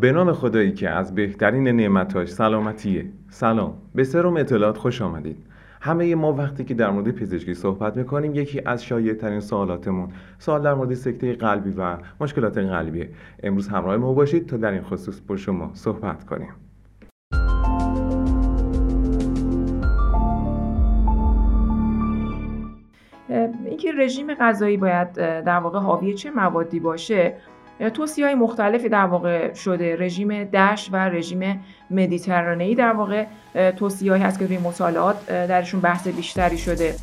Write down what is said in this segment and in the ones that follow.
به نام خدایی که از بهترین نعمتاش سلامتیه. سلام. به سرم اطلاعات خوش آمدید. همه ما وقتی که در مورد پزشکی صحبت می‌کنیم یکی از شایع ترین سوالاتمون سوال در مورد سکته قلبی و مشکلات قلبیه. امروز همراه ما باشید تا در این خصوص با شما صحبت کنیم. اینکه رژیم غذایی باید در واقع حاوی چه موادی باشه توصیه های مختلفی در واقع شده. رژیم دش و رژیم مدیترانه‌ای در واقع توصیه هست که توی مطالعات درشون بحث بیشتری شده.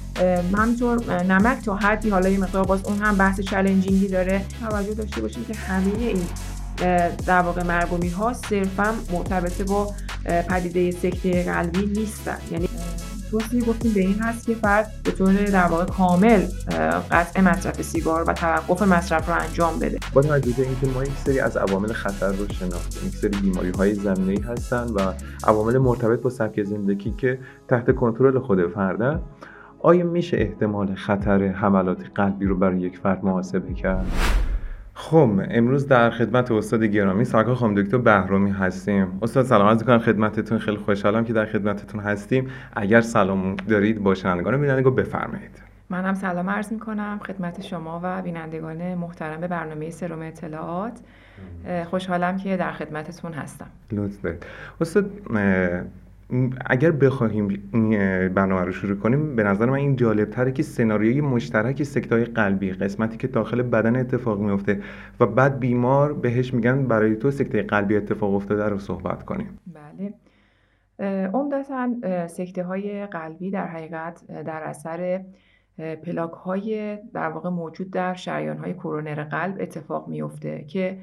همینطور نمک تا حدی حالا یه مقدار باز اون هم بحث چالنجینگی داره. توجه داشته باشیم که همه این در واقع مرگومی ها صرفا مرتبط با پدیده سکته قلبی نیستن. یعنی توصیه گفتیم به این هست که فرد به طور در واقع کامل قطع مصرف سیگار و توقف مصرف رو انجام بده. با توجه به اینکه ما یک سری از عوامل خطر رو شناختیم یک سری بیماری های زمینه‌ای هستن و عوامل مرتبط با سبک زندگی که تحت کنترل خود فرده آیا میشه احتمال خطر حملات قلبی رو برای یک فرد محاسبه کرد؟ خب امروز در خدمت استاد گرامی سرکار خانم دکتر بهرامی هستیم. استاد سلام عرض می‌کنم خدمتتون خیلی خوشحالم که در خدمتتون هستیم. اگر سلام دارید با شنوندگان بینندگان بفرمایید. من هم سلام عرض می‌کنم خدمت شما و بینندگان محترم برنامه سروم اطلاعات. خوشحالم که در خدمتتون هستم. لطف استاد اگر بخواهیم برنامه رو شروع کنیم به نظر من این جالب تره که سناریوی مشترک سکتای قلبی قسمتی که داخل بدن اتفاق میفته و بعد بیمار بهش میگن برای تو سکته قلبی اتفاق افتاده رو صحبت کنیم. بله. عمدتا سکته های قلبی در حقیقت در اثر پلاک های در واقع موجود در شریان های کرونر قلب اتفاق میفته که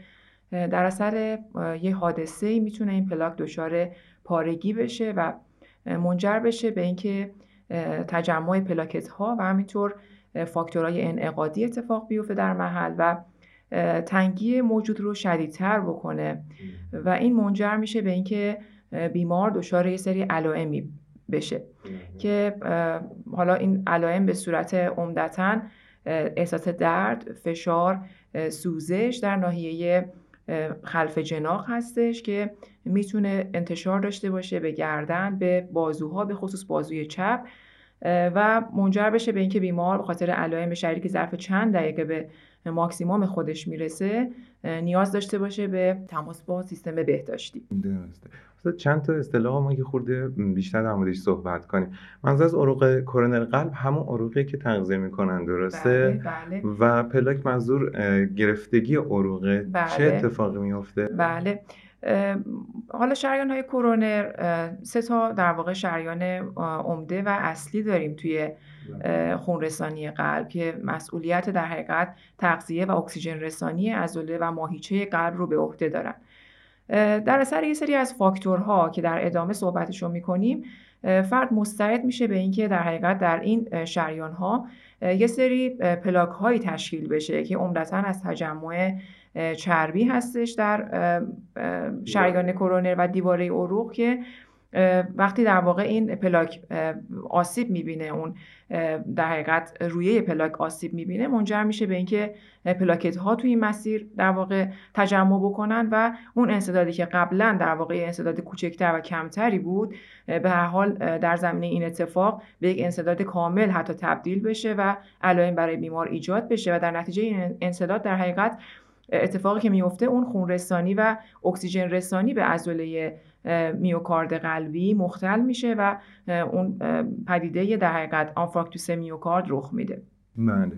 در اثر یه حادثه می‌تونه این پلاک دچار پارگی بشه و منجر بشه به اینکه تجمع پلاکت ها و همینطور فاکتورهای انعقادی اتفاق بیفته در محل و تنگی موجود رو شدیدتر بکنه. و این منجر میشه به اینکه بیمار دچار یه سری علائمی بشه. که حالا این علائم به صورت عمدتا احساس درد، فشار، سوزش در ناحیه خلف جناق هستش که می‌تونه انتشار داشته باشه به گردن به بازوها به خصوص بازوی چپ. و منجر بشه به اینکه بیمار به خاطر علائم شریک ظرف چند دقیقه به ماکسیموم خودش می‌رسه نیاز داشته باشه به تماس با سیستم بهداشتی. درسته. چند تا اصطلاح ما که خورده بیشتر در موردش صحبت کنیم. منظور از عروق کرونر قلب همون عروقی که تغذیه می‌کنن درسته؟ بله، بله. و پلاک منظور گرفتگی عروقه. بله. چه اتفاقی میفته بله. حالا شریان های کرونر سه تا در واقع شریان عمده و اصلی داریم توی خونرسانی قلب که مسئولیت در حقیقت تغذیه و اکسیژن رسانی عضله و ماهیچه قلب رو به عهده دارن. در اثر یه سری از فاکتورها که در ادامه صحبتشون می‌کنیم فرد مستعد میشه به اینکه در حقیقت در این شریان ها یه سری پلاک هایی تشکیل بشه که عمدتا از تجمع چربی هستش در شریان کرونر و دیواره عروق که وقتی در واقع این پلاک آسیب می‌بینه اون در حقیقت رویه پلاک آسیب می‌بینه منجر میشه به اینکه پلاکت ها توی این مسیر در واقع تجمع بکنن و اون انصدادی که قبلا در واقع انصداد کوچکتر و کمتری بود به هر حال در زمینه این اتفاق به یک انصداد کامل حتی تبدیل بشه و علائم برای بیمار ایجاد بشه و در نتیجه این انصداد در حقیقت اتفاقی که میفته اون خون رسانی و اکسیژن رسانی به عضله میوکارد قلبی مختل میشه و اون پدیده در حقیقت آنفراکتوس میوکارد رخ میده. بله.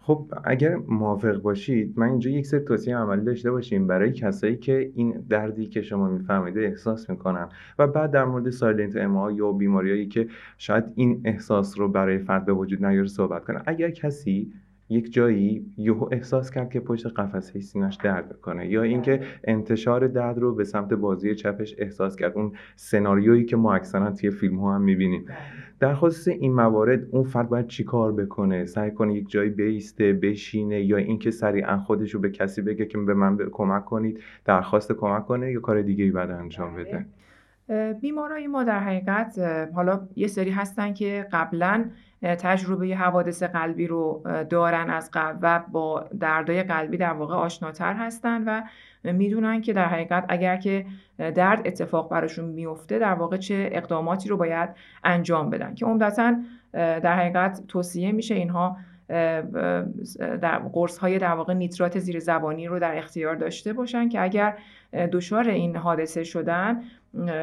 خب اگر موافق باشید من اینجا یک سری توصیه عملی داشته باشیم برای کسایی که این دردی که شما میفهمیده احساس می‌کنن و بعد در مورد سایلنت اما یا بیماریایی که شاید این احساس رو برای فرد به وجود نیاره صحبت کنن. اگر کسی یک جایی یهو احساس کرد که پشت قفسه سینش درد می‌کنه. یا اینکه انتشار درد رو به سمت بازی چپش احساس کرد. اون سناریویی که ما اکثرا توی فیلم ها هم می‌بینیم. در خصوص این موارد اون فرد باید چی کار بکنه؟ سعی کنه یک جایی بیسته بشینه یا اینکه سریعا خودش رو به کسی بگه که به من کمک کنید درخواست کمک کنه یا کار دیگه ای بعد انجام بله. بده؟ بیمارای ما در حقیقت حالا یه سری هستن که قبلا تجربه حوادث قلبی رو دارن از قبل و با دردای قلبی در واقع آشناتر هستن و می‌دونن که در حقیقت اگر که درد اتفاق براشون میفته در واقع چه اقداماتی رو باید انجام بدن که عمدتا در حقیقت توصیه میشه اینها در قرص های در واقع نیترات زیر زبانی رو در اختیار داشته باشن که اگر دچار این حادثه شدن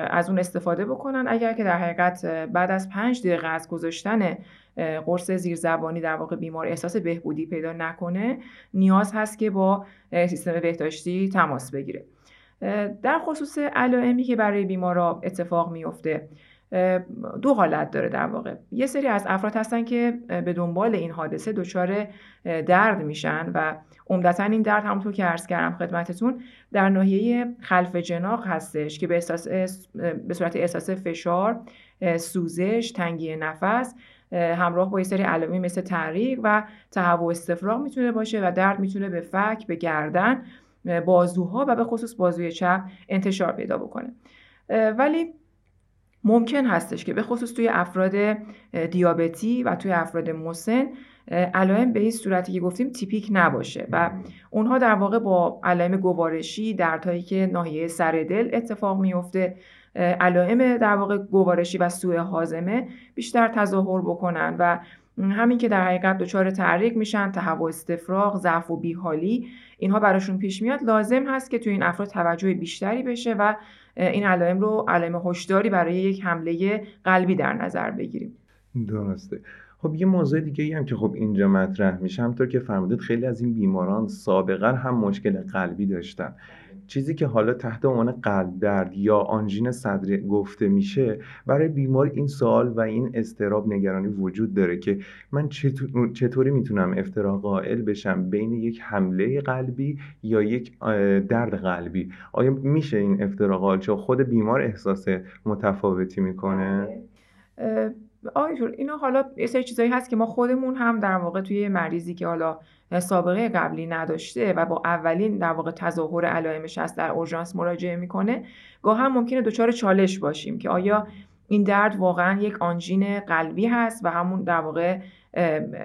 از اون استفاده بکنن. اگر که در حقیقت بعد از پنج دقیقه از گذاشتن قرص زیرزبانی در واقع بیمار احساس بهبودی پیدا نکنه نیاز هست که با سیستم بهداشتی تماس بگیره. در خصوص علائمی که برای بیمارا اتفاق میفته دو حالت داره در واقع. یه سری از افراد هستن که به دنبال این حادثه دچار درد میشن و عمدتا این درد همونطور که عرض کردم خدمتتون در ناحیه خلف جناق هستش که به, به صورت احساس فشار سوزش تنگی نفس همراه با یه سری علائمی مثل تعریق و تهوع استفراغ می‌تونه باشه و درد می‌تونه به فک به گردن بازوها و به خصوص بازوی چپ انتشار پیدا بکنه. ولی ممکن هستش که به خصوص توی افراد دیابتی و توی افراد مسن علائم به این صورتی که گفتیم تیپیک نباشه و اونها در واقع با علائم گوارشی دردهایی که ناحیه سر دل اتفاق میفته علائم در واقع گوارشی و سوء حازمه بیشتر تظاهر بکنن و همین که در حقیقت دچار تعریق میشن تهوع استفراغ ضعف و بیحالی اینها براشون پیش میاد. لازم هست که توی این افراد توجه بیشتری بشه و این علائم رو علائم هشداری برای یک حمله قلبی در نظر بگیریم. درسته. خب یه موضوع دیگه ای هم که خب اینجا مطرح میشه همطور که فرمودید خیلی از این بیماران سابقا هم مشکل قلبی داشتن. چیزی که حالا تحت عنوان قلب درد یا آنژین صدری گفته میشه برای بیمار این سوال و این استراب نگرانی وجود داره که من چطوری می‌تونم افتراق قائل بشم بین یک حمله قلبی یا یک درد قلبی؟ آیا میشه این افتراق قائل خود بیمار احساس متفاوتی می‌کنه؟ آقای اینا حالا یه سری چیزایی هست که ما خودمون هم در واقع توی مریضی که حالا سابقه قبلی نداشته و با اولین در واقع تظاهر علائمش هست در اورژانس مراجعه می‌کنه گاه هم ممکنه دچار چالش باشیم که آیا این درد واقعا یک آنژین قلبی هست و همون در واقع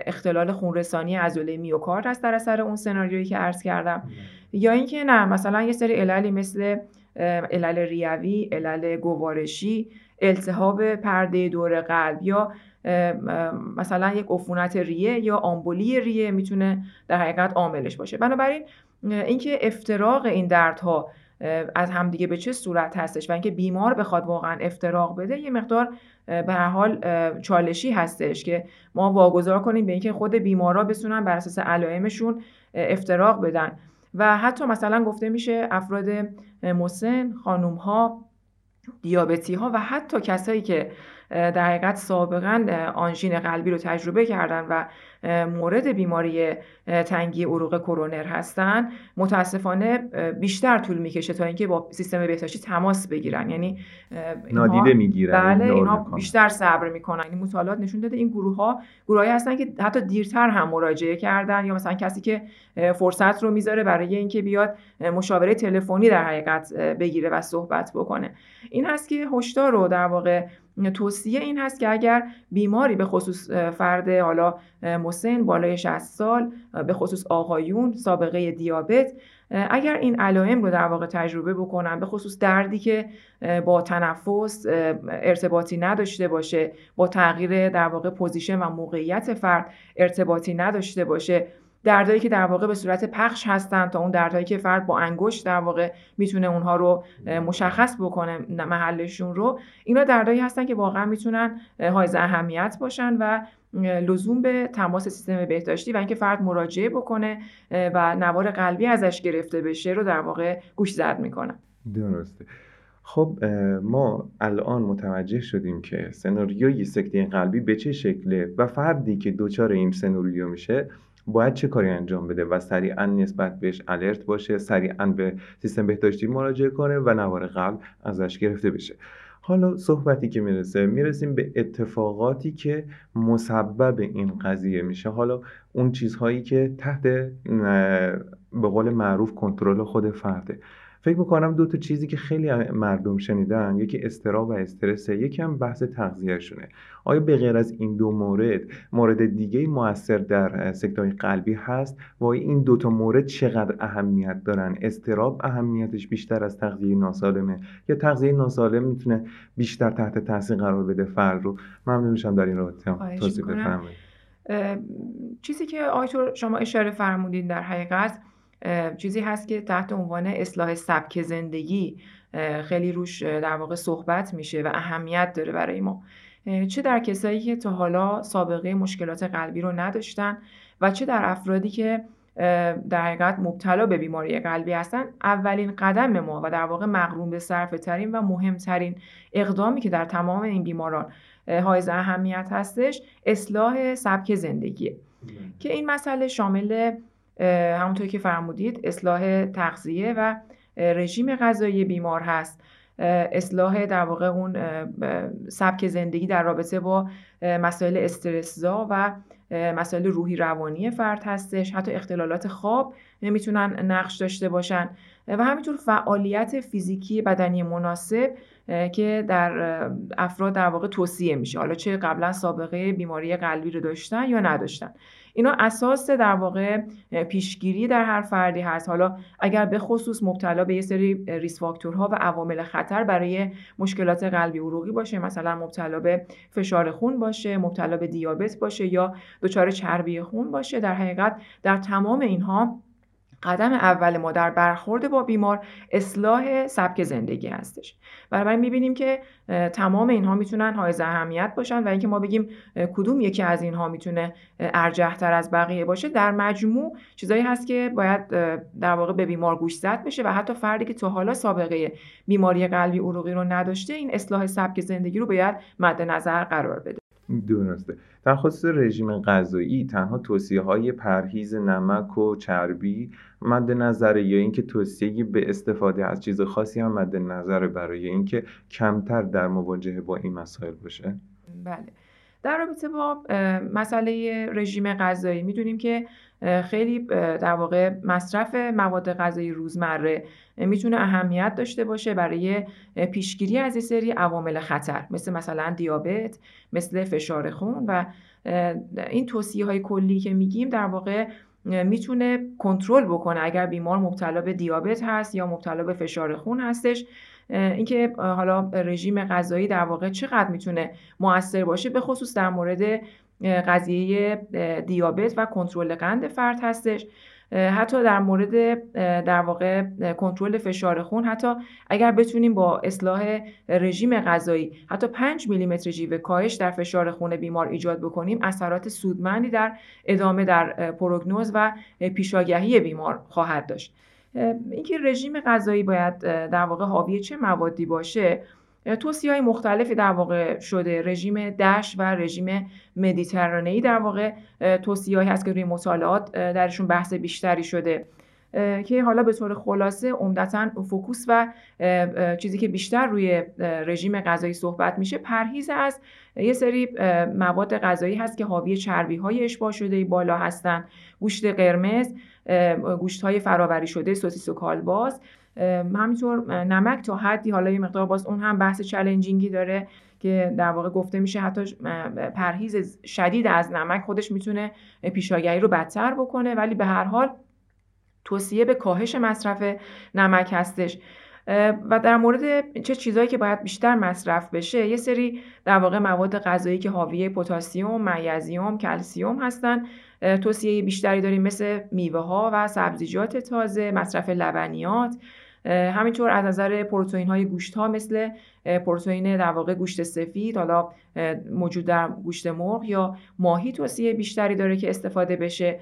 اختلال خونرسانی عضله میوکارد هست در اثر اون سناریویی که عرض کردم؟ یا اینکه نه مثلا یه سری عللی مثل علل ریوی، علل گوارشی، التهاب پرده دور قلب یا مثلا یک عفونت ریه یا آمبولی ریه می‌تونه در حقیقت عاملش باشه. بنابراین اینکه افتراق این دردها از همدیگه به چه صورت هستش و اینکه بیمار بخواد واقعا افتراق بده یه مقدار به هر حال چالشی هستش که ما واگذار کنیم به اینکه خود بیمارا بتونن بر اساس علائمشون افتراق بدن. و حتی مثلا گفته میشه افراد مسن خانوم ها دیابتی ها و حتی کسایی که در حقیقت سابقا آنژین قلبی رو تجربه کردن و مورد بیماری تنگی عروق کرونر هستن. متاسفانه بیشتر طول می‌کشه تا اینکه با سیستم بهداشتی تماس بگیرن. یعنی نادیده می‌گیرن بله اینا بیشتر صبر می‌کنن. این مطالعات نشون داده این گروه ها گروهایی هستن که حتی دیرتر هم مراجعه کردن یا مثلا کسی که فرصت رو می‌ذاره برای اینکه بیاد مشاوره تلفنی در حقیقت بگیره و صحبت بکنه. این هست که هشدار رو در واقع توصیه این هست که اگر بیماری به خصوص فرد حالا مسن بالای 60 سال به خصوص آقایون سابقه دیابت اگر این علائم رو در واقع تجربه بکنن به خصوص دردی که با تنفس ارتباطی نداشته باشه با تغییر در واقع position و موقعیت فرد ارتباطی نداشته باشه دردهایی که در واقع به صورت پخش هستن تا اون دردهایی که فرد با انگشت در واقع می‌تونه اونها رو مشخص بکنه محلشون رو اینا دردهایی هستن که واقعا می‌تونن حائز اهمیت باشن و لزوم به تماس سیستم بهداشتی و اینکه فرد مراجعه بکنه و نوار قلبی ازش گرفته بشه رو در واقع گوش زد می‌کنن. درسته. خب ما الان متوجه شدیم که سناریوی سکته قلبی به چه شکله و فردی که دچار این سناریو میشه باید چه کاری انجام بده و سریعا نسبت بهش الرت باشه سریعا به سیستم بهداشتی مراجعه کنه و نوار قلب ازش گرفته بشه. حالا صحبتی که می‌رسه می‌رسیم به اتفاقاتی که مسبب این قضیه میشه. حالا اون چیزهایی که تحت به قول معروف کنترل خود فرده. فکر می‌کنم دو تا چیزی که خیلی مردم شنیدن یکی استراب و استرس یکی هم بحث تغذیهشونه. آیا به غیر از این دو مورد مورد دیگه موثر در سکتور قلبی هست؟ و این دو تا مورد چقدر اهمیت دارن؟ استراب اهمیتش بیشتر از تغذیه ناسالمه؟ یا تغذیه ناسالم می‌تونه بیشتر تحت تاثیر قرار بده فرد رو؟ ممنون میشم در این رابطه. توضیح بفرمایید. چیزی که آیتور شما اشاره فرمودین در حقیقت چیزی هست که تحت عنوان اصلاح سبک زندگی خیلی روش در واقع صحبت میشه و اهمیت داره برای ما چه در کسایی که تا حالا سابقه مشکلات قلبی رو نداشتن و چه در افرادی که در حقیقت مبتلا به بیماری قلبی هستن اولین قدم ما و در واقع مقرون به صرفه ترین و مهمترین اقدامی که در تمام این بیماران حائز اهمیت هستش اصلاح سبک زندگیه. که این مسئله شامل همونطور که فرمودید اصلاح تغذیه و رژیم غذایی بیمار هست. اصلاح در واقع اون سبک زندگی در رابطه با مسائل استرسزا و مسائل روحی روانی فرد هستش. حتی اختلالات خواب می‌تونن نقش داشته باشن. و همینطور فعالیت فیزیکی بدنی مناسب که در افراد در واقع توصیه میشه. حالا چه قبلا سابقه بیماری قلبی رو داشتن یا نداشتن. اینا اساس در واقع پیشگیری در هر فردی هست. حالا اگر به خصوص مبتلا به یه سری ریس فاکتورها و عوامل خطر برای مشکلات قلبی عروقی باشه مثلا مبتلا به فشار خون باشه مبتلا به دیابت باشه یا دچار چربی خون باشه در حقیقت در تمام اینها قدم اول ما در برخورد با بیمار اصلاح سبک زندگی هستش. بنابراین می‌بینیم که تمام اینها می‌تونن های اهمیت باشن و اینکه ما بگیم کدوم یکی از اینها می‌تونه ارجحتر از بقیه باشه در مجموع چیزایی هست که باید در واقع به بیمار گوش زد بشه و حتی فردی که تا حالا سابقه بیماری قلبی عروقی رو نداشته این اصلاح سبک زندگی رو باید مد نظر قرار بده. درسته در خصوص رژیم غذایی تنها توصیه های پرهیز نمک و چربی مد نظره یا اینکه توصیه به استفاده از چیز خاصی هم مد نظره برای اینکه کمتر در مواجهه با این مسائل باشه. بله. در رابطه با مسئله رژیم غذایی می‌دونیم که خیلی در واقع مصرف مواد غذایی روزمره می‌تونه اهمیت داشته باشه برای پیشگیری از این سری عوامل خطر مثل مثلا دیابت مثل فشار خون و این توصیه های کلی که میگیم در واقع می‌تونه کنترل بکنه اگر بیمار مبتلا به دیابت هست یا مبتلا به فشار خون هستش. اینکه حالا رژیم غذایی در واقع چقدر می‌تونه موثر باشه به خصوص در مورد قضیه دیابت و کنترل قند فرد هستش. حتی در مورد در واقع کنترل فشار خون حتی اگر بتونیم با اصلاح رژیم غذایی حتی 5 میلیمتر جیوه کاهش در فشار خون بیمار ایجاد بکنیم اثرات سودمندی در ادامه در پروگنوز و پیشاگهی بیمار خواهد داشت. اینکه رژیم غذایی باید در واقع حاوی چه موادی باشه توصیه های مختلفی در واقع شده. رژیم دش و رژیم مدیترانه‌ای در واقع توصیه هست که روی مطالعات درشون بحث بیشتری شده. که حالا به طور خلاصه عمدتا فوکوس و چیزی که بیشتر روی رژیم غذایی صحبت میشه پرهیز از یه سری مواد غذایی هست که حاوی چربی های اشباع شده بالا هستن. گوشت قرمز گوشت های فرآوری شده سوسیس و کالباس. همینطور نمک تا حدی حالا یه مقدار باز اون هم بحث چلنجینگی داره که در واقع گفته میشه حتی پرهیز شدید از نمک خودش می‌تونه پیشاگری رو بدتر بکنه ولی به هر حال توصیه به کاهش مصرف نمک هستش. و در مورد چه چیزهایی که باید بیشتر مصرف بشه یه سری در واقع مواد غذایی که حاوی پتاسیم، مگنیزیم، کلسیوم هستن. توصیه بیشتری داریم مثل میوه ها و سبزیجات تازه، مصرف لبنیات. همینطور از نظر پروتئین های گوشت ها مثل پروتئین در واقع گوشت سفید حالا موجود در گوشت مرغ یا ماهی توصیه بیشتری داره که استفاده بشه.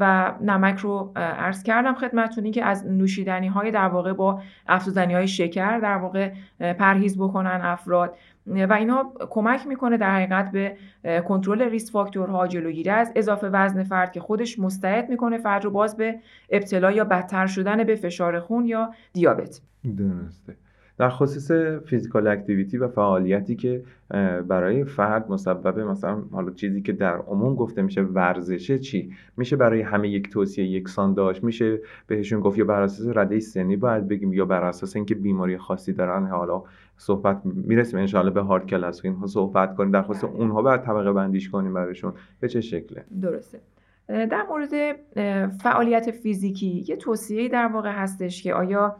و نمک رو عرض کردم خدمتتون که از نوشیدنی های در واقع با افزودنی های شکر در واقع پرهیز بکنن افراد. و اینها کمک می‌کنه در حقیقت به کنترل risk factor ها جلوگیری از اضافه وزن فرد که خودش مستعد می‌کنه فرد رو باز به ابتلا یا بدتر شدن به فشار خون یا دیابت. درسته. در خصوص physical activity و فعالیتی که برای فرد مسبب مثلا حالا چیزی که در عموم گفته میشه ورزشه چی؟ میشه برای همه یک توصیه یکسان داشت؟ میشه بهشون گفت یا بر اساس رده سنی باید بگیم یا بر اساس اینکه بیماری خاصی دارن؟ حالا صحبت می‌رسیم انشاءالله به هارد کلاس اینها صحبت کنیم. در خصوص اونها باید طبقه بندیش کنیم براشون به چه شکله؟ درسته. در مورد فعالیت فیزیکی یه توصیه در واقع هستش که آیا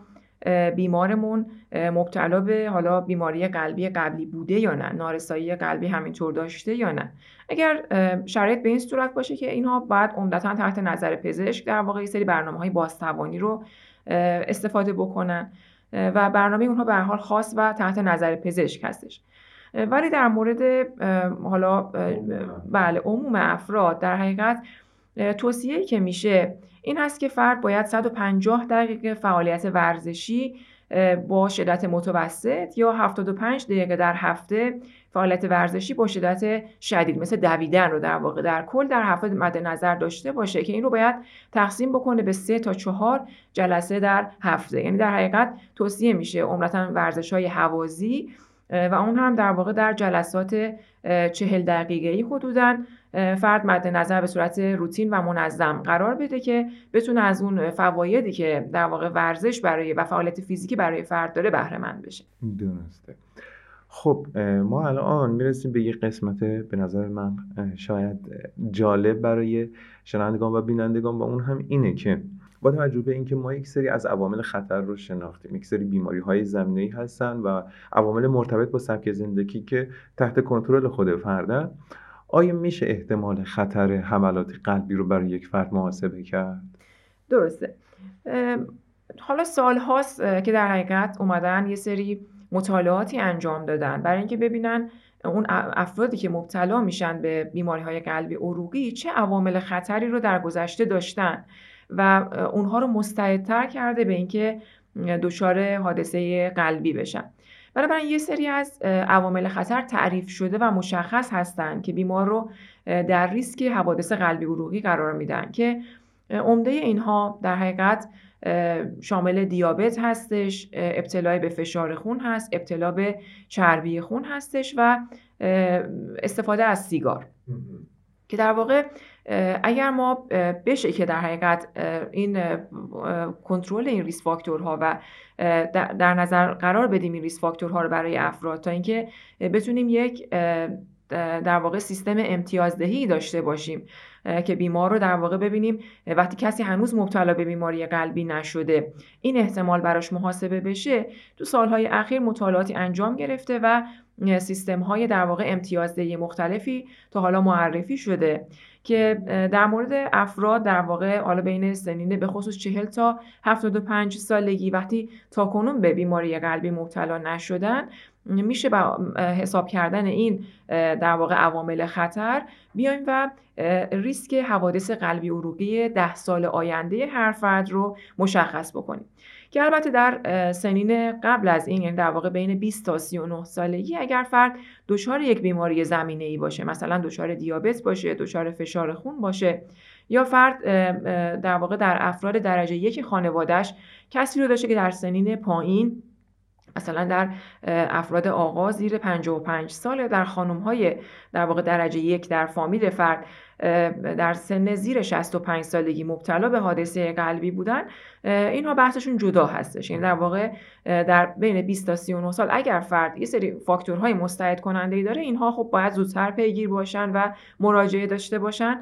بیمارمون مبتلا به حالا بیماری قلبی قبلی بوده یا نه نارسایی قلبی همینطور داشته یا نه. اگر شرایط به این صورت باشه که اینها باید عمدتا تحت نظر پزشک در واقع سری برنامه های بازتوانی رو استفاده بکنن و برنامه اونها به حال خاص و تحت نظر پزشک هستش. ولی در مورد حالا بله عموم افراد در حقیقت توصیه‌ای که میشه این هست که فرد باید 150 دقیقه فعالیت ورزشی با شدت متوسط یا 75 دقیقه در هفته فعالیت ورزشی با شدت شدید مثل دویدن رو در واقع در کل در هفته مد نظر داشته باشه که این رو باید تقسیم بکنه به سه تا چهار جلسه در هفته. یعنی در حقیقت توصیه میشه عمرتا ورزش های حوازی و اون هم در واقع در جلسات چهل دقیقه ای حدوداً فرد مد نظر به صورت روتین و منظم قرار بده که بتونه از اون فوایدی که در واقع ورزش برای و فعالیت فیزیکی برای فرد داره بهره مند بشه. درسته. خب ما الان می‌رسیم به یک قسمت به نظر من شاید جالب برای شنوندگان و بینندگان و اون هم اینه که با توجه به اینکه ما یک سری از عوامل خطر رو شناختیم یک سری بیماری های زمینه‌ای هستن و عوامل مرتبط با سبک زندگی که تحت کنترل خود فردن آیا میشه احتمال خطر حملات قلبی رو برای یک فرد محاسبه کرد؟ درسته. حالا سال هاست که در حقیقت اومدن یه سری مطالعاتی انجام دادن. برای اینکه ببینن اون افرادی که مبتلا میشن به بیماری های قلبی عروقی چه عوامل خطری رو در گذشته داشتن؟ و اونها رو مستعدتر کرده به اینکه دچار حادثه قلبی بشن. بنابراین یه سری از عوامل خطر تعریف شده و مشخص هستند که بیمار رو در ریسک حوادث قلبی عروقی قرار میدن که عمده اینها در حقیقت شامل دیابت هستش ابتلای به فشار خون هست ابتلا به چربی خون هستش و استفاده از سیگار. که در واقع اگر ما بشه که در حقیقت این کنترل این ریس فاکتورها و در نظر قرار بدیم این ریس فاکتورها رو برای افراد تا اینکه بتونیم یک در واقع سیستم امتیازدهی داشته باشیم که بیمار رو در واقع ببینیم وقتی کسی هنوز مبتلا به بیماری قلبی نشده این احتمال براش محاسبه بشه تو سالهای اخیر مطالعاتی انجام گرفته و سیستم های در واقع امتیازدهی مختلفی تا حالا معرفی شده که در مورد افراد در واقع حالا بین سنین به خصوص 40 تا 75 سالگی وقتی تاکنون به بیماری قلبی مبتلا نشدن میشه با حساب کردن این در واقع عوامل خطر بیایم و ریسک حوادث قلبی عروقی ده سال آینده هر فرد رو مشخص بکنیم. که البته در سنین قبل از این یعنی در واقع بین 20 تا 39 سالگی اگر فرد دچار یک بیماری زمینه ای باشه مثلا دچار دیابت باشه دچار فشار خون باشه یا فرد در واقع در افراد درجه یک خانوادهش کسی رو داشته که در سنین پایین مثلا در افراد آقا زیر 55 سال در خانم های در واقع درجه یک در فامیل فرد در سن زیر 65 سالگی مبتلا به حادثه قلبی بودن اینها بحثشون جدا هستش. یعنی در واقع در بین 20 تا 39 سال اگر فرد یه سری فاکتورهای مستعد کننده ای داره اینها خب باید زودتر پیگیر باشن و مراجعه داشته باشن.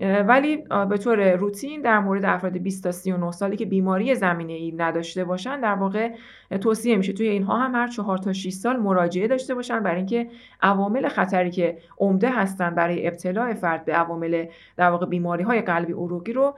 ولی به طور روتین در مورد افراد 20 تا 39 سالی که بیماری زمینه ای نداشته باشن در واقع توصیه میشه توی اینها هم هر 4 تا 6 سال مراجعه داشته باشن برای اینکه عوامل خطری که عمده هستن برای ابتلاع فرد به عوامل در واقع بیماری های قلبی عروقی رو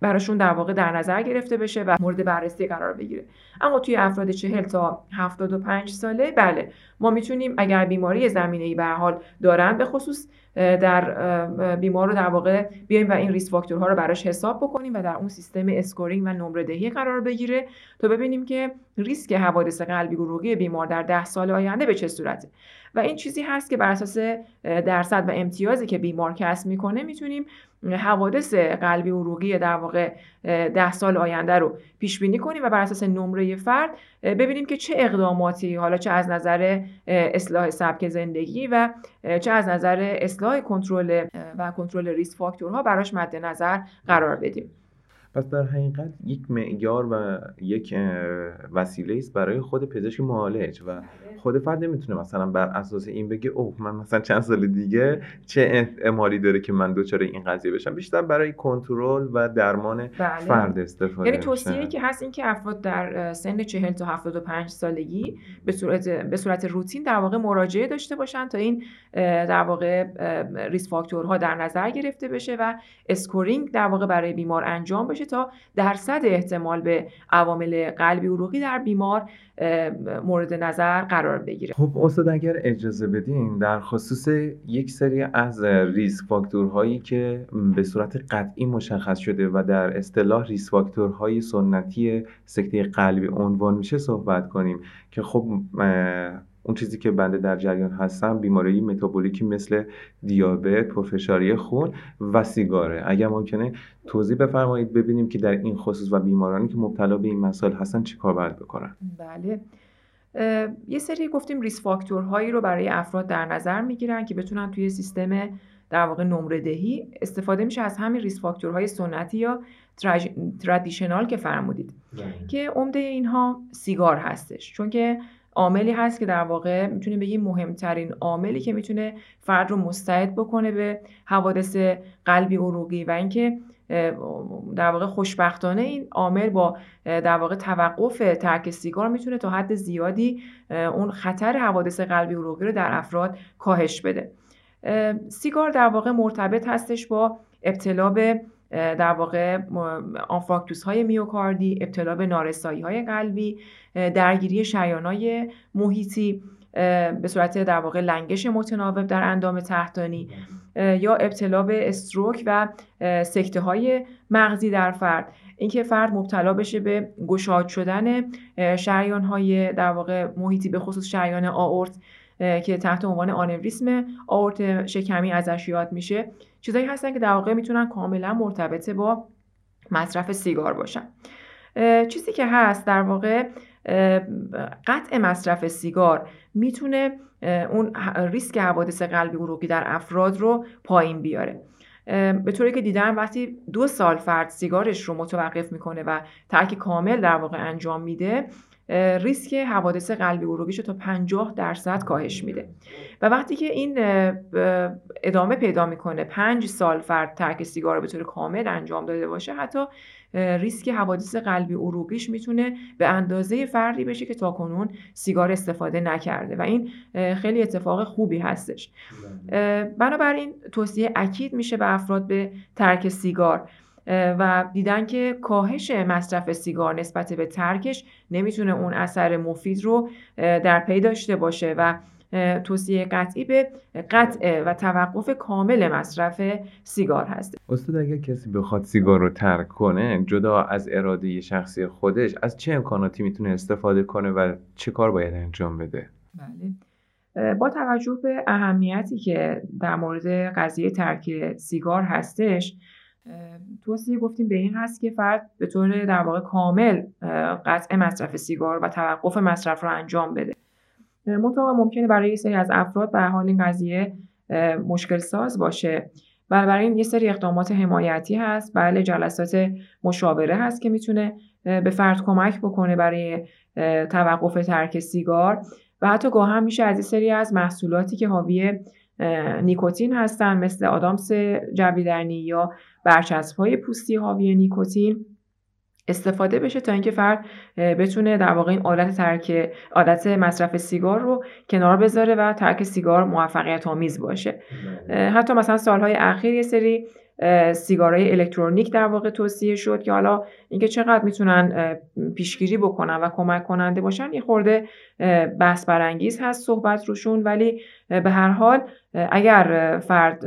براشون در واقع در نظر گرفته بشه و مورد بررسی قرار بگیره. اما توی افراد 40 تا 75 ساله بله ما می‌تونیم اگر بیماری زمینه ای به حال دارن به خصوص در بیمار رو در واقع بیایم و این risk factor ها رو براش حساب بکنیم و در اون سیستم scoring و نمره دهی قرار بگیره تا ببینیم که ریسک حوادث قلبی عروقی بیمار در ده سال آینده به چه صورته. و این چیزی هست که بر اساس درصد و امتیازی که بیمار کسب می‌کنه می‌تونیم حوادث قلبی عروقی در واقع ده سال آینده رو پیش بینی کنیم و بر اساس نمره فرد ببینیم که چه اقداماتی حالا چه از نظر اصلاح سبک زندگی و چه از نظر اصلاح کنترل و کنترل ریسک فاکتورها براش مد نظر قرار بدیم. پس در حقیقت یک معیار و یک وسیله است برای خود پزشک معالج و خود فرد نمی‌تونه مثلا بر اساس این بگه اوه من مثلا چند سال دیگه چه احتمالی داره که من دچار این قضیه بشم بیشتر برای کنترل و درمان بله. فرد استفاده یعنی توصیه که هست این که افراد در سن 40 تا 75 سالگی به صورت به صورت روتین در واقع مراجعه داشته باشن تا این در واقع risk factor ها در نظر گرفته بشه و scoring در واقع برای بیمار انجام بشه تا درصد احتمال به عوامل قلبی عروقی در بیمار مورد نظر قرار بگیره. خب استاد اگر اجازه بدین در خصوص یک سری از ریسک فاکتورهایی که به صورت قطعی مشخص شده و در اصطلاح ریسک فاکتورهای سنتی سکته قلبی عنوان میشه صحبت کنیم که خب اون چیزی که بنده در جریان هستم بیماری متابولیکی مثل دیابت، پرفشاری خون و سیگاره. اگر ممکنه توضیح بفرمایید ببینیم که در این خصوص و بیمارانی که مبتلا به این مسائل هستن چیکار باید بکنن. بله. یه سری گفتیم risk factor هایی رو برای افراد در نظر می‌گیرن که بتونن توی سیستم در واقع نمره دهی استفاده میشه از همین risk factor های سنتی یا traditional که فرمودید. بله. که عمده اینها سیگار هستش. چون که عاملی هست که در واقع می‌تونیم بگیم مهمترین عاملی که می‌تونه فرد رو مستعد بکنه به حوادث قلبی عروقی و اینکه در واقع خوشبختانه این عامل با در واقع توقف ترک سیگار می‌تونه تا حد زیادی اون خطر حوادث قلبی عروقی رو در افراد کاهش بده. سیگار در واقع مرتبط هستش با ابتلا به در واقع آنفراکتوس های میوکاردی ابتلا به نارسایی های قلبی درگیری شریان های محیطی به صورت در واقع لنگش متناوب در اندام تحتانی یا ابتلا به استروک و سکته های مغزی در فرد. اینکه فرد مبتلا بشه به گشاد شدن شریان های در واقع محیطی به خصوص شریان آورت که تحت عنوان آنوریسم آورت شکمی ازش یاد میشه. چیزایی هستن که در واقع می‌تونن کاملا مرتبطه با مصرف سیگار باشن. چیزی که هست در واقع قطع مصرف سیگار می‌تونه اون ریسک حوادث قلبی عروقی در افراد رو پایین بیاره. به طوری که دیدن وقتی دو سال فرد سیگارش رو متوقف می‌کنه و ترک کامل در واقع انجام میده ریسک حوادث قلبی عروقیش رو تا 50 درصد کاهش میده. و وقتی که این ادامه پیدا می‌کنه 5 سال فرد ترک سیگار رو به طور کامل انجام داده باشه حتی ریسک حوادث قلبی عروقیش می‌تونه به اندازه فردی بشه که تاکنون سیگار استفاده نکرده. و این خیلی اتفاق خوبی هستش. بنابراین توصیه اکید میشه به افراد به ترک سیگار. و دیدن که کاهش مصرف سیگار نسبت به ترکش نمی‌تونه اون اثر مفید رو در پی داشته باشه و توصیه قطعی به قطع و توقف کامل مصرف سیگار هست. استاد اگر کسی بخواد سیگار رو ترک کنه جدا از اراده شخصی خودش از چه امکاناتی می‌تونه استفاده کنه و چه کار باید انجام بده؟ بله. با توجه به اهمیتی که در مورد قضیه ترک سیگار هستش توصیه گفتیم به این هست که فرد به طور در واقع کامل قطع مصرف سیگار و توقف مصرف رو انجام بده. منتها ممکنه برای یه سری از افراد به حال این قضیه مشکل ساز باشه. بنابراین یه سری اقدامات حمایتی هست. بله جلسات مشاوره هست که می‌تونه به فرد کمک بکنه برای توقف ترک سیگار. و حتی گاه هم میشه از یه سری از محصولاتی که حاوی نیکوتین هستن مثل آدامس جویدرنی یا برچسب های پوستی حاوی نیکوتین استفاده بشه تا اینکه فرد بتونه در واقع این عادت ترک عادت مصرف سیگار رو کنار بذاره و ترک سیگار موفقیت آمیز باشه بله. حتی مثلا سالهای اخیر یه سری سیگارهای الکترونیک در واقع توصیه شد که حالا اینکه چقدر می‌تونن پیشگیری بکنن و کمک کننده باشن یه خورده بحث برانگیز هست صحبت روشون. ولی به هر حال اگر فرد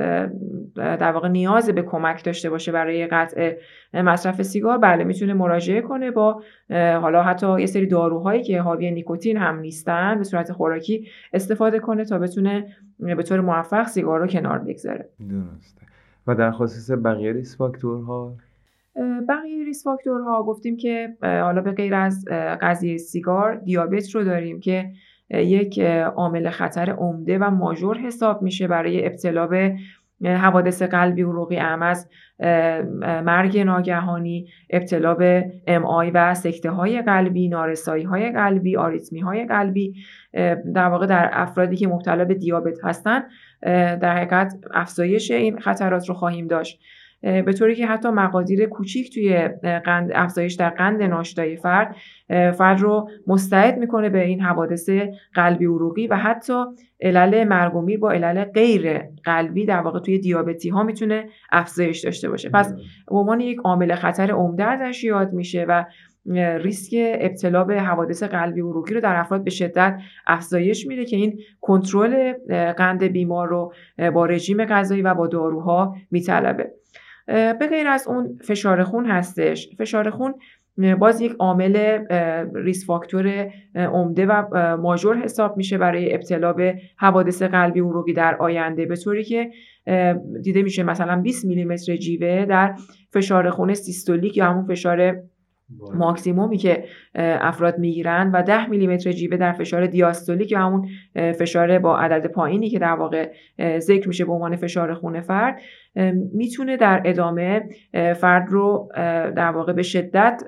در واقع نیاز به کمک داشته باشه برای قطع مصرف سیگار بله می‌تونه مراجعه کنه با حالا حتی یه سری داروهایی که حاوی نیکوتین هم نیستن به صورت خوراکی استفاده کنه تا بتونه به طور موفق سیگار رو کنار بگذاره. درسته. و در خصوص بقیه ریس فاکتورها؟ بقیه ریس فاکتورها گفتیم که حالا به غیر از قضیه سیگار دیابت رو داریم که یک عامل خطر عمده و ماژور حساب میشه برای ابتلا به حوادث قلبی عروقی اهم از مرگ ناگهانی ابتلا به ام آی و سکته های قلبی نارسایی های قلبی آریتمی های قلبی در واقع در افرادی که مبتلا به دیابت هستند در حقیقت افزایش این خطرات رو خواهیم داشت. به طوری که حتی مقادیر کوچیک توی قند افزایش در قند ناشتای فرد فرد رو مستعد می‌کنه به این حوادث قلبی عروقی و حتی علل مرگ و میر با علل غیر قلبی در واقع توی دیابتی ها می‌تونه افزایش داشته باشه. پس به عنوان یک عامل خطر عمده ازش یاد میشه و ریسک ابتلا به حوادث قلبی عروقی رو در افراد به شدت افزایش میده که این کنترل قند بیمار رو با رژیم غذایی و با داروها میطلبه. به غیر از اون فشار خون هستش. فشار خون باز یک عامل ریس فاکتور عمده و ماژور حساب میشه برای ابتلا به حوادث قلبی عروقی در آینده. به طوری که دیده میشه مثلا 20 میلیمتر جیوه در فشار خون سیستولیک یا همون فشار ماکسیمومی که افراد می‌گیرن و 10 میلیمتر جیوه در فشار دیاستولیک یا همون فشار با عدد پایینی که در واقع ذکر میشه به عنوان فشار خون فرد می‌تونه در ادامه فرد رو در واقع به شدت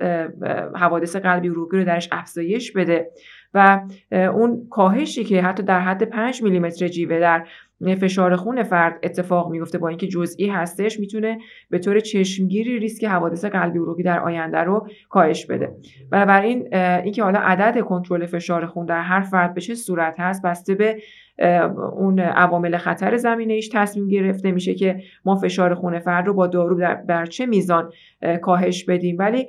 حوادث قلبی عروقی رو درش افزایش بده. و اون کاهشی که حتی در حد 5 میلیمتر جیوه در فشار خون فرد اتفاق میفته با اینکه جزئی هستش می‌تونه به طور چشمگیری ریسک حوادث قلبی عروقی در آینده رو کاهش بده. بنابراین اینکه حالا عدد کنترل فشار خون در هر فرد به چه صورت هست بسته به اون عوامل خطر زمینه ایش تصمیم گرفته میشه که ما فشار خون فرد رو با دارو در, چه میزان کاهش بدیم. ولی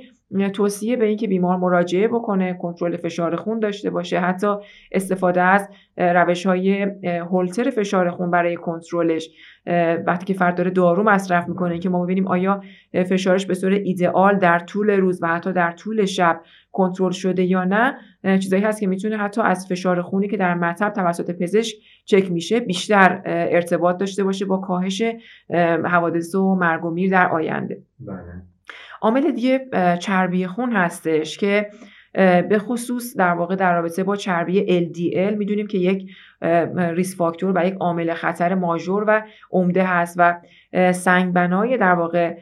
توصیه به اینکه بیمار مراجعه بکنه کنترل فشار خون داشته باشه. حتی استفاده از روش های هولتر فشار خون برای کنترلش. وقتی که فرد داره دارو مصرف می‌کنه که ما ببینیم آیا فشارش به صورت ایدئال در طول روز و حتی در طول شب کنترل شده یا نه چیزایی هست که می‌تونه حتی از فشار خونی که در مطب توسط پزشک چک میشه بیشتر ارتباط داشته باشه با کاهش حوادث و مرگ و میر در آینده. بله. عامل دیگه چربی خون هستش که به خصوص در واقع در رابطه با چربی LDL می‌دونیم که یک ریس فاکتور و یک عامل خطر ماژور و عمده هست و سنگبنای در واقع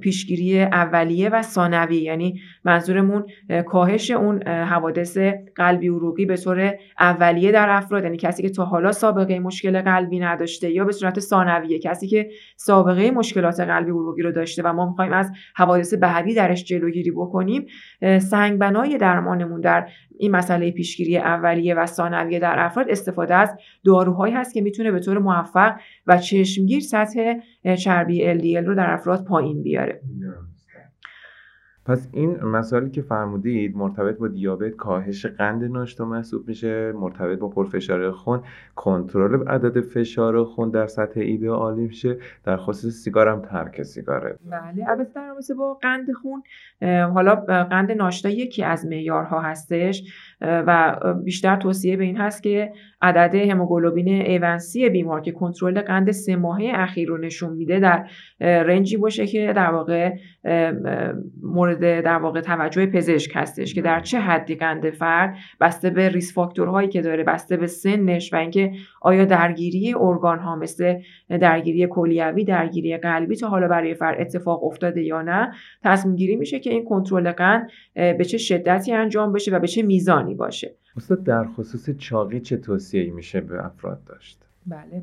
پیشگیری اولیه و ثانوی. یعنی منظورمون کاهش اون حوادث قلبی عروقی به طور اولیه در افراد. یعنی کسی که تا حالا سابقه مشکل قلبی نداشته یا به صورت ثانویه کسی که سابقه مشکلات قلبی عروقی رو داشته و ما می‌خوایم از حوادث بعدی درش جلوگیری بکنیم سنگبنای درمانمون در این مسئله پیشگیری اولیه و ثانویه در افراد استفاده از داروهایی هست که می‌تونه به طور موفق و چشمگیر سطح چربی LDL رو در افراد پایین بیاره. پس این مسائلی که فرمودید مرتبط با دیابت کاهش قند ناشتا محسوب میشه مرتبط با پرفشاری خون کنترل عدد فشار خون در سطح ایدئالی میشه در خصوص سیگار هم ترک سیگاره. بله البته در رابطه با قند خون حالا قند ناشتا یکی از معیارها هستش. و بیشتر توصیه به این هست که عدد هموگلوبین A1C بیمار که کنترل قند سه ماهه اخیر رو نشون میده در range ی باشه که در واقع مورد در واقع توجه پزشک هستش که در چه حدی قند فرد بسته به risk factor هایی که داره بسته به سنش و اینکه آیا درگیری ارگان ها مثل درگیری کلیوی درگیری قلبی تا حالا برای فرد اتفاق افتاده یا نه تصمیم گیری میشه که این کنترل قند به چه شدتی انجام بشه و به چه میزانی باشه. استاد در خصوص چاقی چه توصیه‌ای میشه به افراد داشت؟ بله.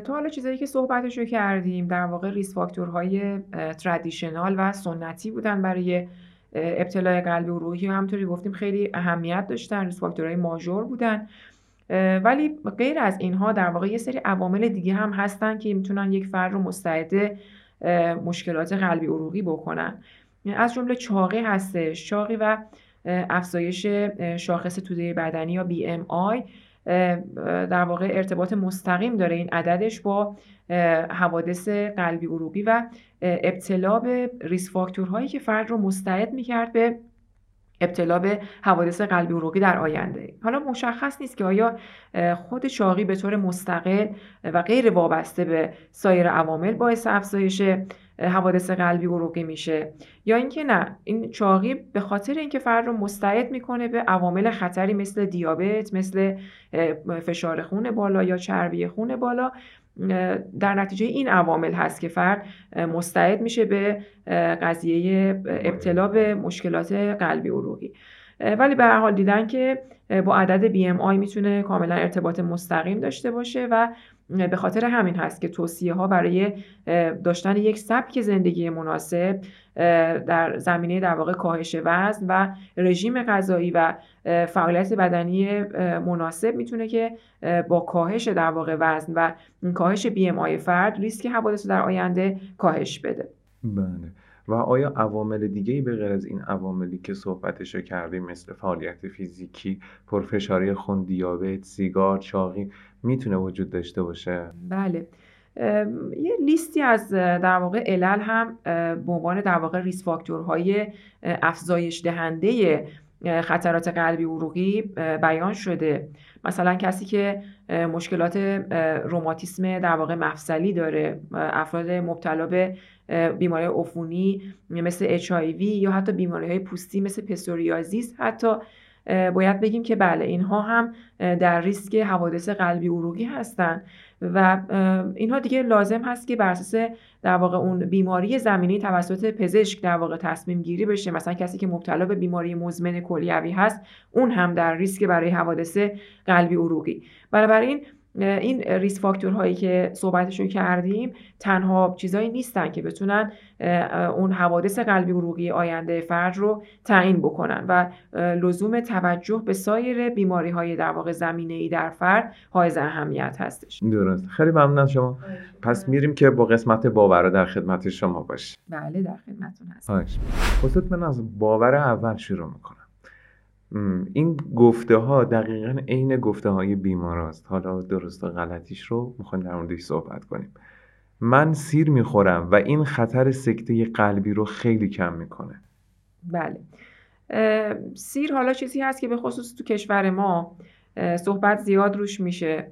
تا حالا چیزایی که صحبتشو کردیم در واقع risk factor های traditional و سنتی بودن برای ابتلای قلبی عروقی و همطوری گفتیم خیلی اهمیت داشتن risk factor های major بودن. ولی غیر از اینها در واقع یه سری عوامل دیگه هم هستن که می‌تونن یک فرد رو مستعد مشکلات قلبی عروقی بکنن. از جمله چاقی هستش. چاقی و افزایش شاخص توده بدنی یا BMI در واقع ارتباط مستقیم داره این عددش با حوادث قلبی عروقی و ابتلا به ریس فاکتورهایی که فرد رو مستعد می‌کرد به ابتلا به حوادث قلبی عروقی در آینده. حالا مشخص نیست که آیا خود چاقی به طور مستقل و غیر وابسته به سایر عوامل باعث افزایش حوادث قلبی عروقی میشه. یا اینکه نه این چاقی به خاطر اینکه فرد رو مستعد می‌کنه به عوامل خطری مثل دیابت مثل فشار خون بالا یا چربی خون بالا در نتیجه این عوامل هست که فرد مستعد میشه به قضیه ابتلا به مشکلات قلبی عروقی. ولی به هر حال دیدن که با عدد BMI می‌تونه کاملا ارتباط مستقیم داشته باشه و به خاطر همین هست که توصیه ها برای داشتن یک سبک زندگی مناسب در زمینه در واقع کاهش وزن و رژیم غذایی و فعالیت بدنی مناسب می‌تونه که با کاهش در واقع وزن و کاهش بی ام فرد ریسک حوادث در آینده کاهش بده. بله. و آیا عوامل دیگه به غیر از این عواملی که صحبتشو کردیم مثل فعالیت فیزیکی، پرفشاری خون، دیابت، سیگار، چاقی می‌تونه وجود داشته باشه؟ بله یه لیستی از در واقع علل هم به عنوان در واقع ریس فاکتورهای افزایش دهنده خطرات قلبی عروقی بیان شده مثلا کسی که مشکلات روماتیسم در واقع مفصلی داره افراد مبتلا به بیماری عفونی مثل HIV یا حتی بیماری های پوستی مثل پسوریازیس حتی باید بگیم که بله اینها هم در ریسک حوادث قلبی عروقی هستند و اینها دیگه لازم هست که بر اساس در واقع اون بیماری زمینی توسط پزشک در واقع تصمیم گیری بشه. مثلا کسی که مبتلا به بیماری مزمن کلیوی هست اون هم در ریسک برای حوادث قلبی عروقی. بنابراین این ریس فاکتورهایی که صحبتشون کردیم تنها چیزایی نیستن که بتونن اون حوادث قلبی عروقی آینده فرد رو تعیین بکنن. و لزوم توجه به سایر بیماری های در واقع زمینه ای در فرد حائز اهمیت هستش. درست. خیلی ممنون از شما. پس میریم که با قسمت باور در خدمت شما باشیم. بله در خدمتتون هستم. من از باور اول شروع می‌کنم. این گفته ها دقیقا عین گفته های بیمار است حالا درست و غلطیش رو می‌خوایم در موردش صحبت کنیم. من سیر می‌خورم و این خطر سکته قلبی رو خیلی کم می‌کنه. بله. سیر حالا چیزی هست که به خصوص تو کشور ما صحبت زیاد روش میشه.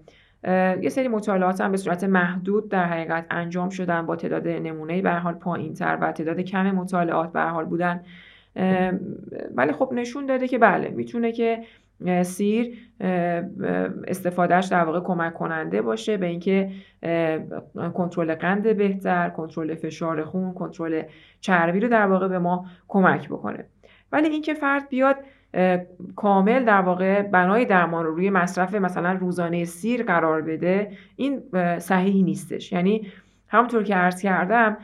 یه سری مطالعات هم به صورت محدود در حقیقت انجام شدن با تعداد نمونه به حال پایین تر و تعداد کم مطالعات به حال بودن. ولی خب نشون داده که بله می‌تونه که سیر استفادهش در واقع کمک کننده باشه به اینکه کنترل قند بهتر کنترل فشار خون کنترل چربی رو در واقع به ما کمک بکنه. ولی اینکه فرد بیاد کامل در واقع بنای درمان رو روی مصرف مثلا روزانه سیر قرار بده این صحیح نیستش. یعنی همونطور که عرض کردم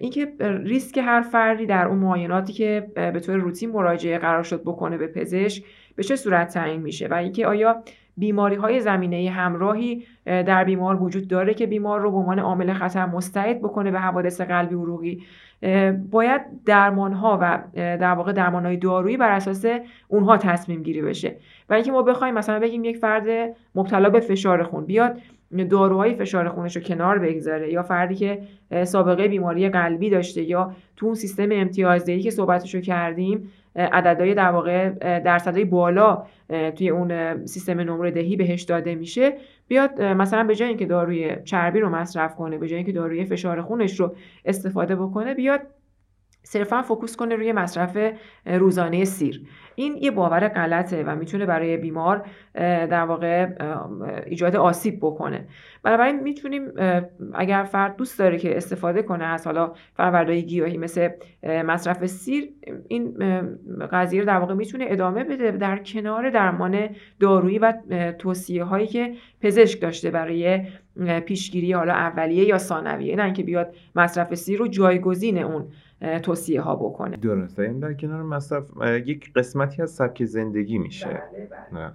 اینکه ریسک هر فردی در اون معایناتی که به طور روتین مراجعه قرار شد بکنه به پزشک به چه صورت تعیین میشه و اینکه آیا بیماری های زمینه همراهی در بیمار وجود داره که بیمار رو به عنوان عامل خطر مستعد بکنه به حوادث قلبی عروقی؟ باید درمان ها و در واقع درمان های دارویی بر اساس اونها تصمیم گیری بشه. و اینکه ما بخوایم مثلا بگیم یک فرد مبتلا به فشار خون بیاد داروهای فشار خونش رو کنار بگذاره یا فردی که سابقه بیماری قلبی داشته یا تو اون سیستم امتیازدهی که صحبتش رو کردیم عددهای در واقع درصدهای بالا توی اون سیستم نمره دهی بهش داده میشه. بیاد مثلا به جای اینکه داروی چربی رو مصرف کنه به جای اینکه داروی فشار خونش رو استفاده بکنه بیاد صرفا فوکوس کنه روی مصرف روزانه سیر. این یه باور غلطه و می‌تونه برای بیمار در واقع ایجاد آسیب بکنه. بنابراین می‌تونیم اگر فرد دوست داره که استفاده کنه از حالا فروردهای گیاهی مثل مصرف سیر این قضیه در واقع می‌تونه ادامه بده در کنار درمان دارویی و توصیه هایی که پزشک داشته برای پیشگیری حالا اولیه یا ثانویه. نه اینکه بیاد مصرف سیر رو جایگزین اون توصیه ها بکنه. درسته. این در کنار مصرف یک قسمتی از سبک زندگی میشه. بله، بله.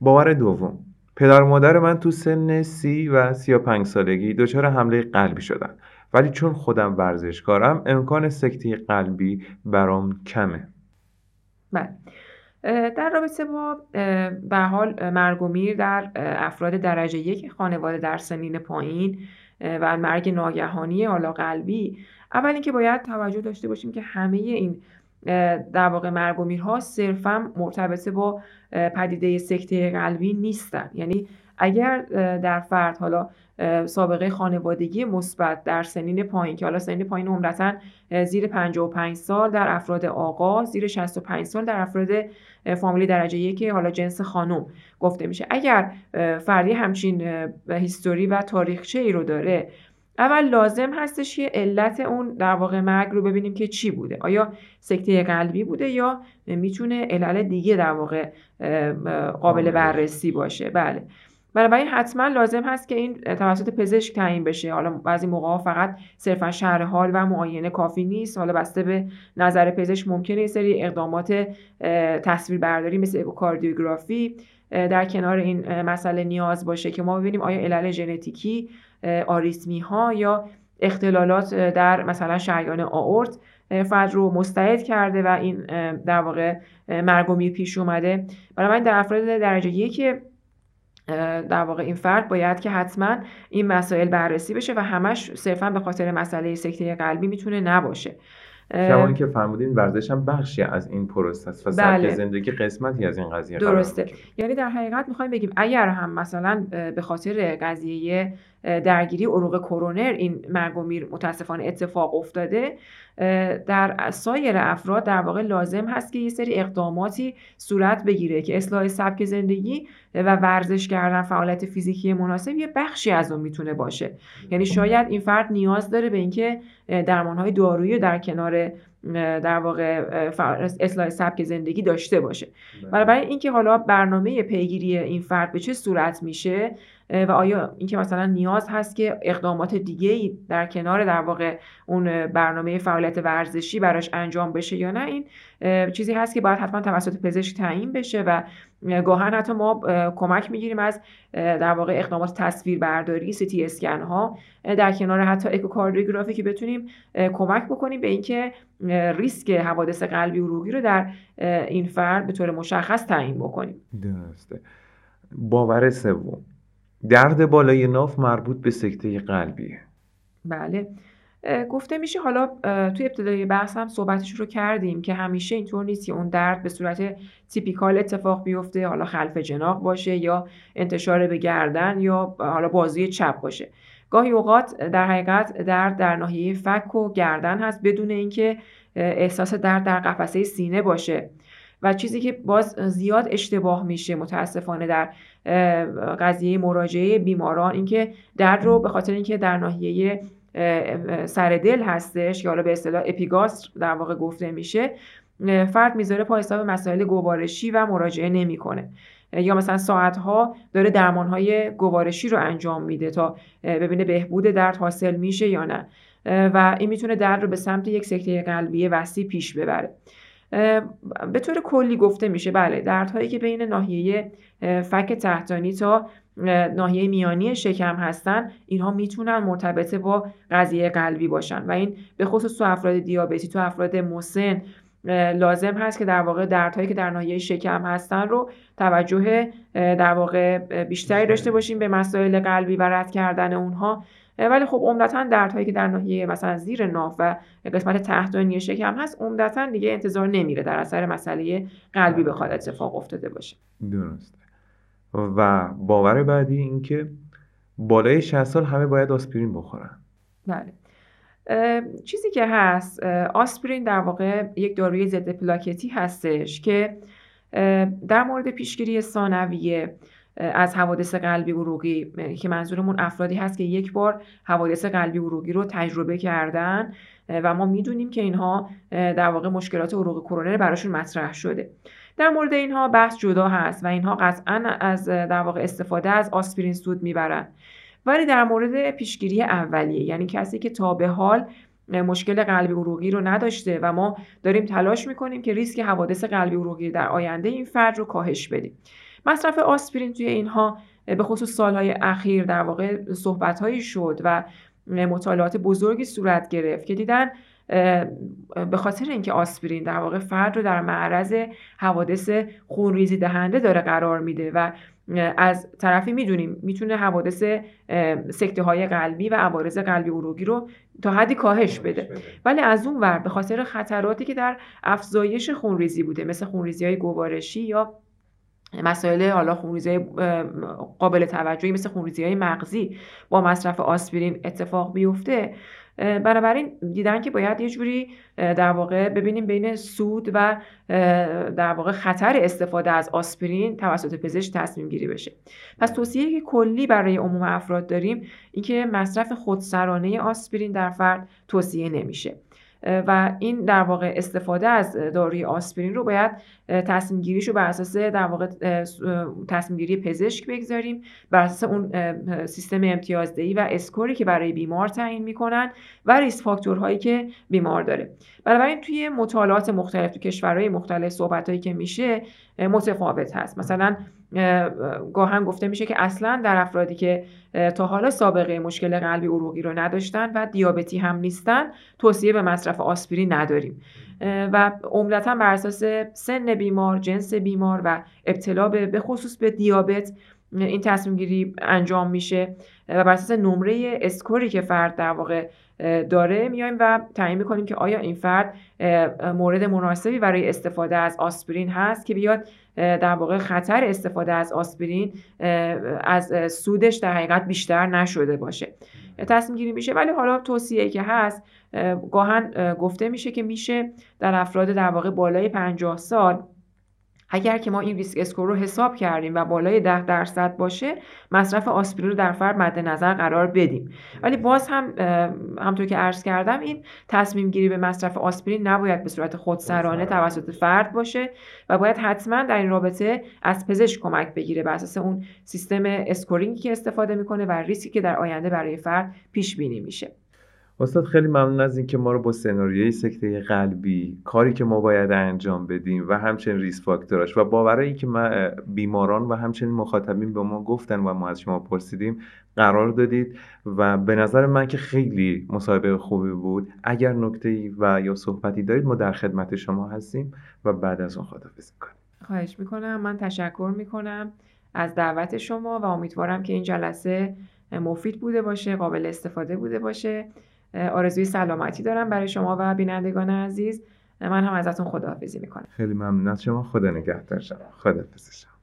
باور دوم. پدر و مادر من تو سن سی و سی و پنج سالگی دچار حمله قلبی شدن. ولی چون خودم ورزشکارم امکان سکته قلبی برام کمه. بله. در رابطه با به حال مرگ و میر در افراد درجه یک خانواده در سنین پایین و مرگ ناگهانی حالا قلبی اول اینکه باید توجه داشته باشیم که همه این در واقع مرگ و میرها صرفا مرتبط با پدیده سکته قلبی نیستن. یعنی اگر در فرد حالا سابقه خانوادگی مثبت در سنین پایین که حالا سنین پایین عمدتا زیر 55 سال در افراد آقا زیر 65 سال در افراد فامیلی درجه یک حالا جنس خانم گفته میشه. اگر فردی همچین هیستوری و تاریخچه ای رو داره اول لازم هستش که علت اون در واقع مرگ رو ببینیم که چی بوده. آیا سکته قلبی بوده یا می‌تونه علل دیگه در واقع قابل بررسی باشه؟ بله. بنابراین حتما لازم هست که این توسط پزشک تعیین بشه. حالا بعضی موقع فقط صرفا شهر حال و معاینه کافی نیست. حالا بسته به نظر پزشک ممکنه یه سری اقدامات تصویر برداری مثل اکوکاردیوگرافی در کنار این مسئله نیاز باشه که ما ببینیم آیا علل ژنتیکی آریسمی ها یا اختلالات در مثلا شریان آورت فرد رو مستعد کرده و این در واقع مرگ و پیش اومده. بنابراین در افراد درجه یک در واقع این فرد باید که حتما این مسائل بررسی بشه و همش صرفا به خاطر مسئله سکته قلبی می‌تونه نباشه. شما که فرمودین ورزش هم بخشی از این پروسه است و بله. زندگی قسمتی از این قضیه درسته. یعنی در حقیقت می‌خوایم بگیم اگر هم مثلا به خاطر قضیه درگیری عروق کرونر این مرگ و میر متاسفانه اتفاق افتاده. در سایر افراد در واقع لازم هست که یه سری اقداماتی صورت بگیره که اصلاح سبک زندگی و ورزش کردن فعالیت فیزیکی مناسب یه بخشی از اون می‌تونه باشه. یعنی شاید این فرد نیاز داره به اینکه درمانهای دارویی در کنار در واقع اصلاح سبک زندگی داشته باشه. بله. برای اینکه حالا برنامه پیگیری این فرد به چه صورت میشه و آیا اینکه مثلا نیاز هست که اقدامات دیگه ای در کنار در واقع اون برنامه فعالیت ورزشی براش انجام بشه یا نه این چیزی هست که باید حتما توسط پزشک تعیین بشه و گاهن حتی ما کمک می‌گیریم از در واقع اقدامات تصویر برداری سی اسکن ها در کنار حتی اکوکاردیوگرافی که بتونیم کمک بکنیم به اینکه ریسک حوادث قلبی عروقی رو در این فرد به طور مشخص تعیین بکنیم. درسته. باور سوم. درد بالای ناف مربوط به سکته قلبیه. بله. گفته میشه حالا توی ابتدای بحث هم صحبتش رو کردیم که همیشه اینطور نیست که اون درد به صورت تیپیکال اتفاق بیفته حالا خلف جناق باشه یا انتشار به گردن یا حالا بازوی چپ باشه. گاهی اوقات در حقیقت درد در ناحیه فک و گردن هست بدون اینکه احساس درد در قفسه سینه باشه. و چیزی که باز زیاد اشتباه میشه متاسفانه در قضیه مراجعه بیماران اینکه درد رو به خاطر اینکه در ناحیه سر دل هستش یا حالا به اصطلاح اپیگاستر در واقع گفته میشه فرد می‌ذاره پای حساب مسائل گوارشی و مراجعه نمی‌کنه. یا مثلا ساعتها داره درمانهای گوارشی رو انجام میده تا ببینه بهبود درد حاصل میشه یا نه. و این می‌تونه درد رو به سمت یک سکته قلبی وسیع پیش ببره. به طور کلی گفته میشه. بله دردهایی که بین ناحیه فک تحتانی تا ناحیه میانی شکم هستن اینها می‌تونن مرتبط با قضیه قلبی باشن. و این به خصوص تو افراد دیابتی تو افراد مسن لازم هست که در واقع دردهایی که در ناحیه شکم هستن رو توجه در واقع بیشتری داشته باشیم به مسائل قلبی و رد کردن اونها. ولی خب عمدتا دردهایی که در ناحیه مثلا زیر ناف و قسمت تحتانی شکم هست عمدتا دیگه انتظار نمیره در اثر مسئله قلبی بخواد اتفاق افتاده باشه. درسته. و باور بعدی اینکه بالای 60 سال همه باید آسپرین بخورن. بله. چیزی که هست آسپرین در واقع یک داروی ضد پلاکتی هستش که در مورد پیشگیری ثانویه از حوادث قلبی عروقی که منظورمون افرادی هست که یک بار حوادث قلبی عروقی رو تجربه کردن و ما می‌دونیم که اینها در واقع مشکلات عروق کرونر براشون مطرح شده. در مورد اینها بحث جدا هست و اینها قطعا از در واقع استفاده از آسپرین سود می‌برن. ولی در مورد پیشگیری اولیه یعنی کسی که تا به حال مشکل قلبی عروقی رو نداشته و ما داریم تلاش می‌کنیم که ریسک حوادث قلبی عروقی در آینده این فرد رو کاهش بدیم. مصرف آسپرین توی اینها به خصوص سالهای اخیر در واقع صحبتهایی شد و مطالعات بزرگی صورت گرفت که دیدن به خاطر اینکه آسپرین در واقع فرد رو در معرض حوادث خونریزی دهنده داره قرار میده و از طرفی می‌دونیم می‌تونه حوادث سکته های قلبی و عوارض قلبی عروقی رو تا حدی کاهش بده. ولی از اون ور به خاطر خطراتی که در افزایش خونریزی بوده مثل خونریزی های گوارشی یا مسائل حالا خونریزی قابل توجهی مثل خونریزی های مغزی با مصرف آسپرین اتفاق بیفته بنابراین دیدن که باید یه جوری در واقع ببینیم بین سود و در واقع خطر استفاده از آسپرین توسط پزشک تصمیم گیری بشه. پس توصیه که کلی برای عموم افراد داریم اینکه مصرف خودسرانه آسپرین در فرد توصیه نمیشه. و این در واقع استفاده از داروی آسپرین رو باید تصمیم گیریش رو بر اساس در واقع تصمیم گیری پزشک بگذاریم. بر اساس اون سیستم امتیازدهی و اسکوری که برای بیمار تعیین می‌کنن و ریس فاکتورهایی که بیمار داره. بنابراین توی مطالعات مختلف تو کشورهای مختلف صحبتهایی که میشه متفاوت هست. مثلا گاهن گفته میشه که اصلا در افرادی که تا حالا سابقه مشکل قلبی عروقی رو نداشتن و دیابتی هم نیستن توصیه به مصرف آسپرین نداریم. و عمدتا بر اساس سن بیمار جنس بیمار و ابتلا به خصوص به دیابت این تصمیم گیری انجام میشه. و بر اساس نمره اسکوری که فرد در واقع داره. میایم و تعیین می‌کنیم که آیا این فرد مورد مناسبی برای استفاده از آسپرین هست که بیاد در واقع خطر استفاده از آسپرین از سودش در حقیقت بیشتر نشده باشه. تصمیم گیری میشه. ولی حالا توصیه که هست گاهن گفته میشه که میشه در افراد در واقع بالای 50 سال اگر که ما این ریسک اسکور رو حساب کردیم و بالای 10 درصد باشه مصرف آسپرین رو در فرد مد نظر قرار بدیم. ولی باز هم همطور که عرض کردم این تصمیم گیری به مصرف آسپرین نباید به صورت خودسرانه توسط فرد باشه و باید حتما در این رابطه از پزشک کمک بگیره بر اساس اون سیستم scoring ی که استفاده می‌کنه و ریسکی که در آینده برای فرد پیش بینی میشه. استاد خیلی ممنون از اینکه ما رو با سناریوی سکته قلبی کاری که ما باید انجام بدیم و همچنین risk factor اش و باورایی که ما بیماران و همچنین مخاطبین به ما گفتن و ما از شما پرسیدیم قرار دادید و به نظر من که خیلی مصاحبه خوبی بود. اگر نکته و یا صحبتی دارید ما در خدمت شما هستیم و بعد از اون خدافظی کنیم خواهش می‌کنم. من تشکر می‌کنم از دعوت شما و امیدوارم که این جلسه مفید بوده باشه قابل استفاده بوده باشه. آرزوی سلامتی دارم برای شما و بینندگان عزیز. من هم ازتون خداحافظی می‌کنم. خیلی ممنون. شما خدا نگهدار. شما خداحافظ. شما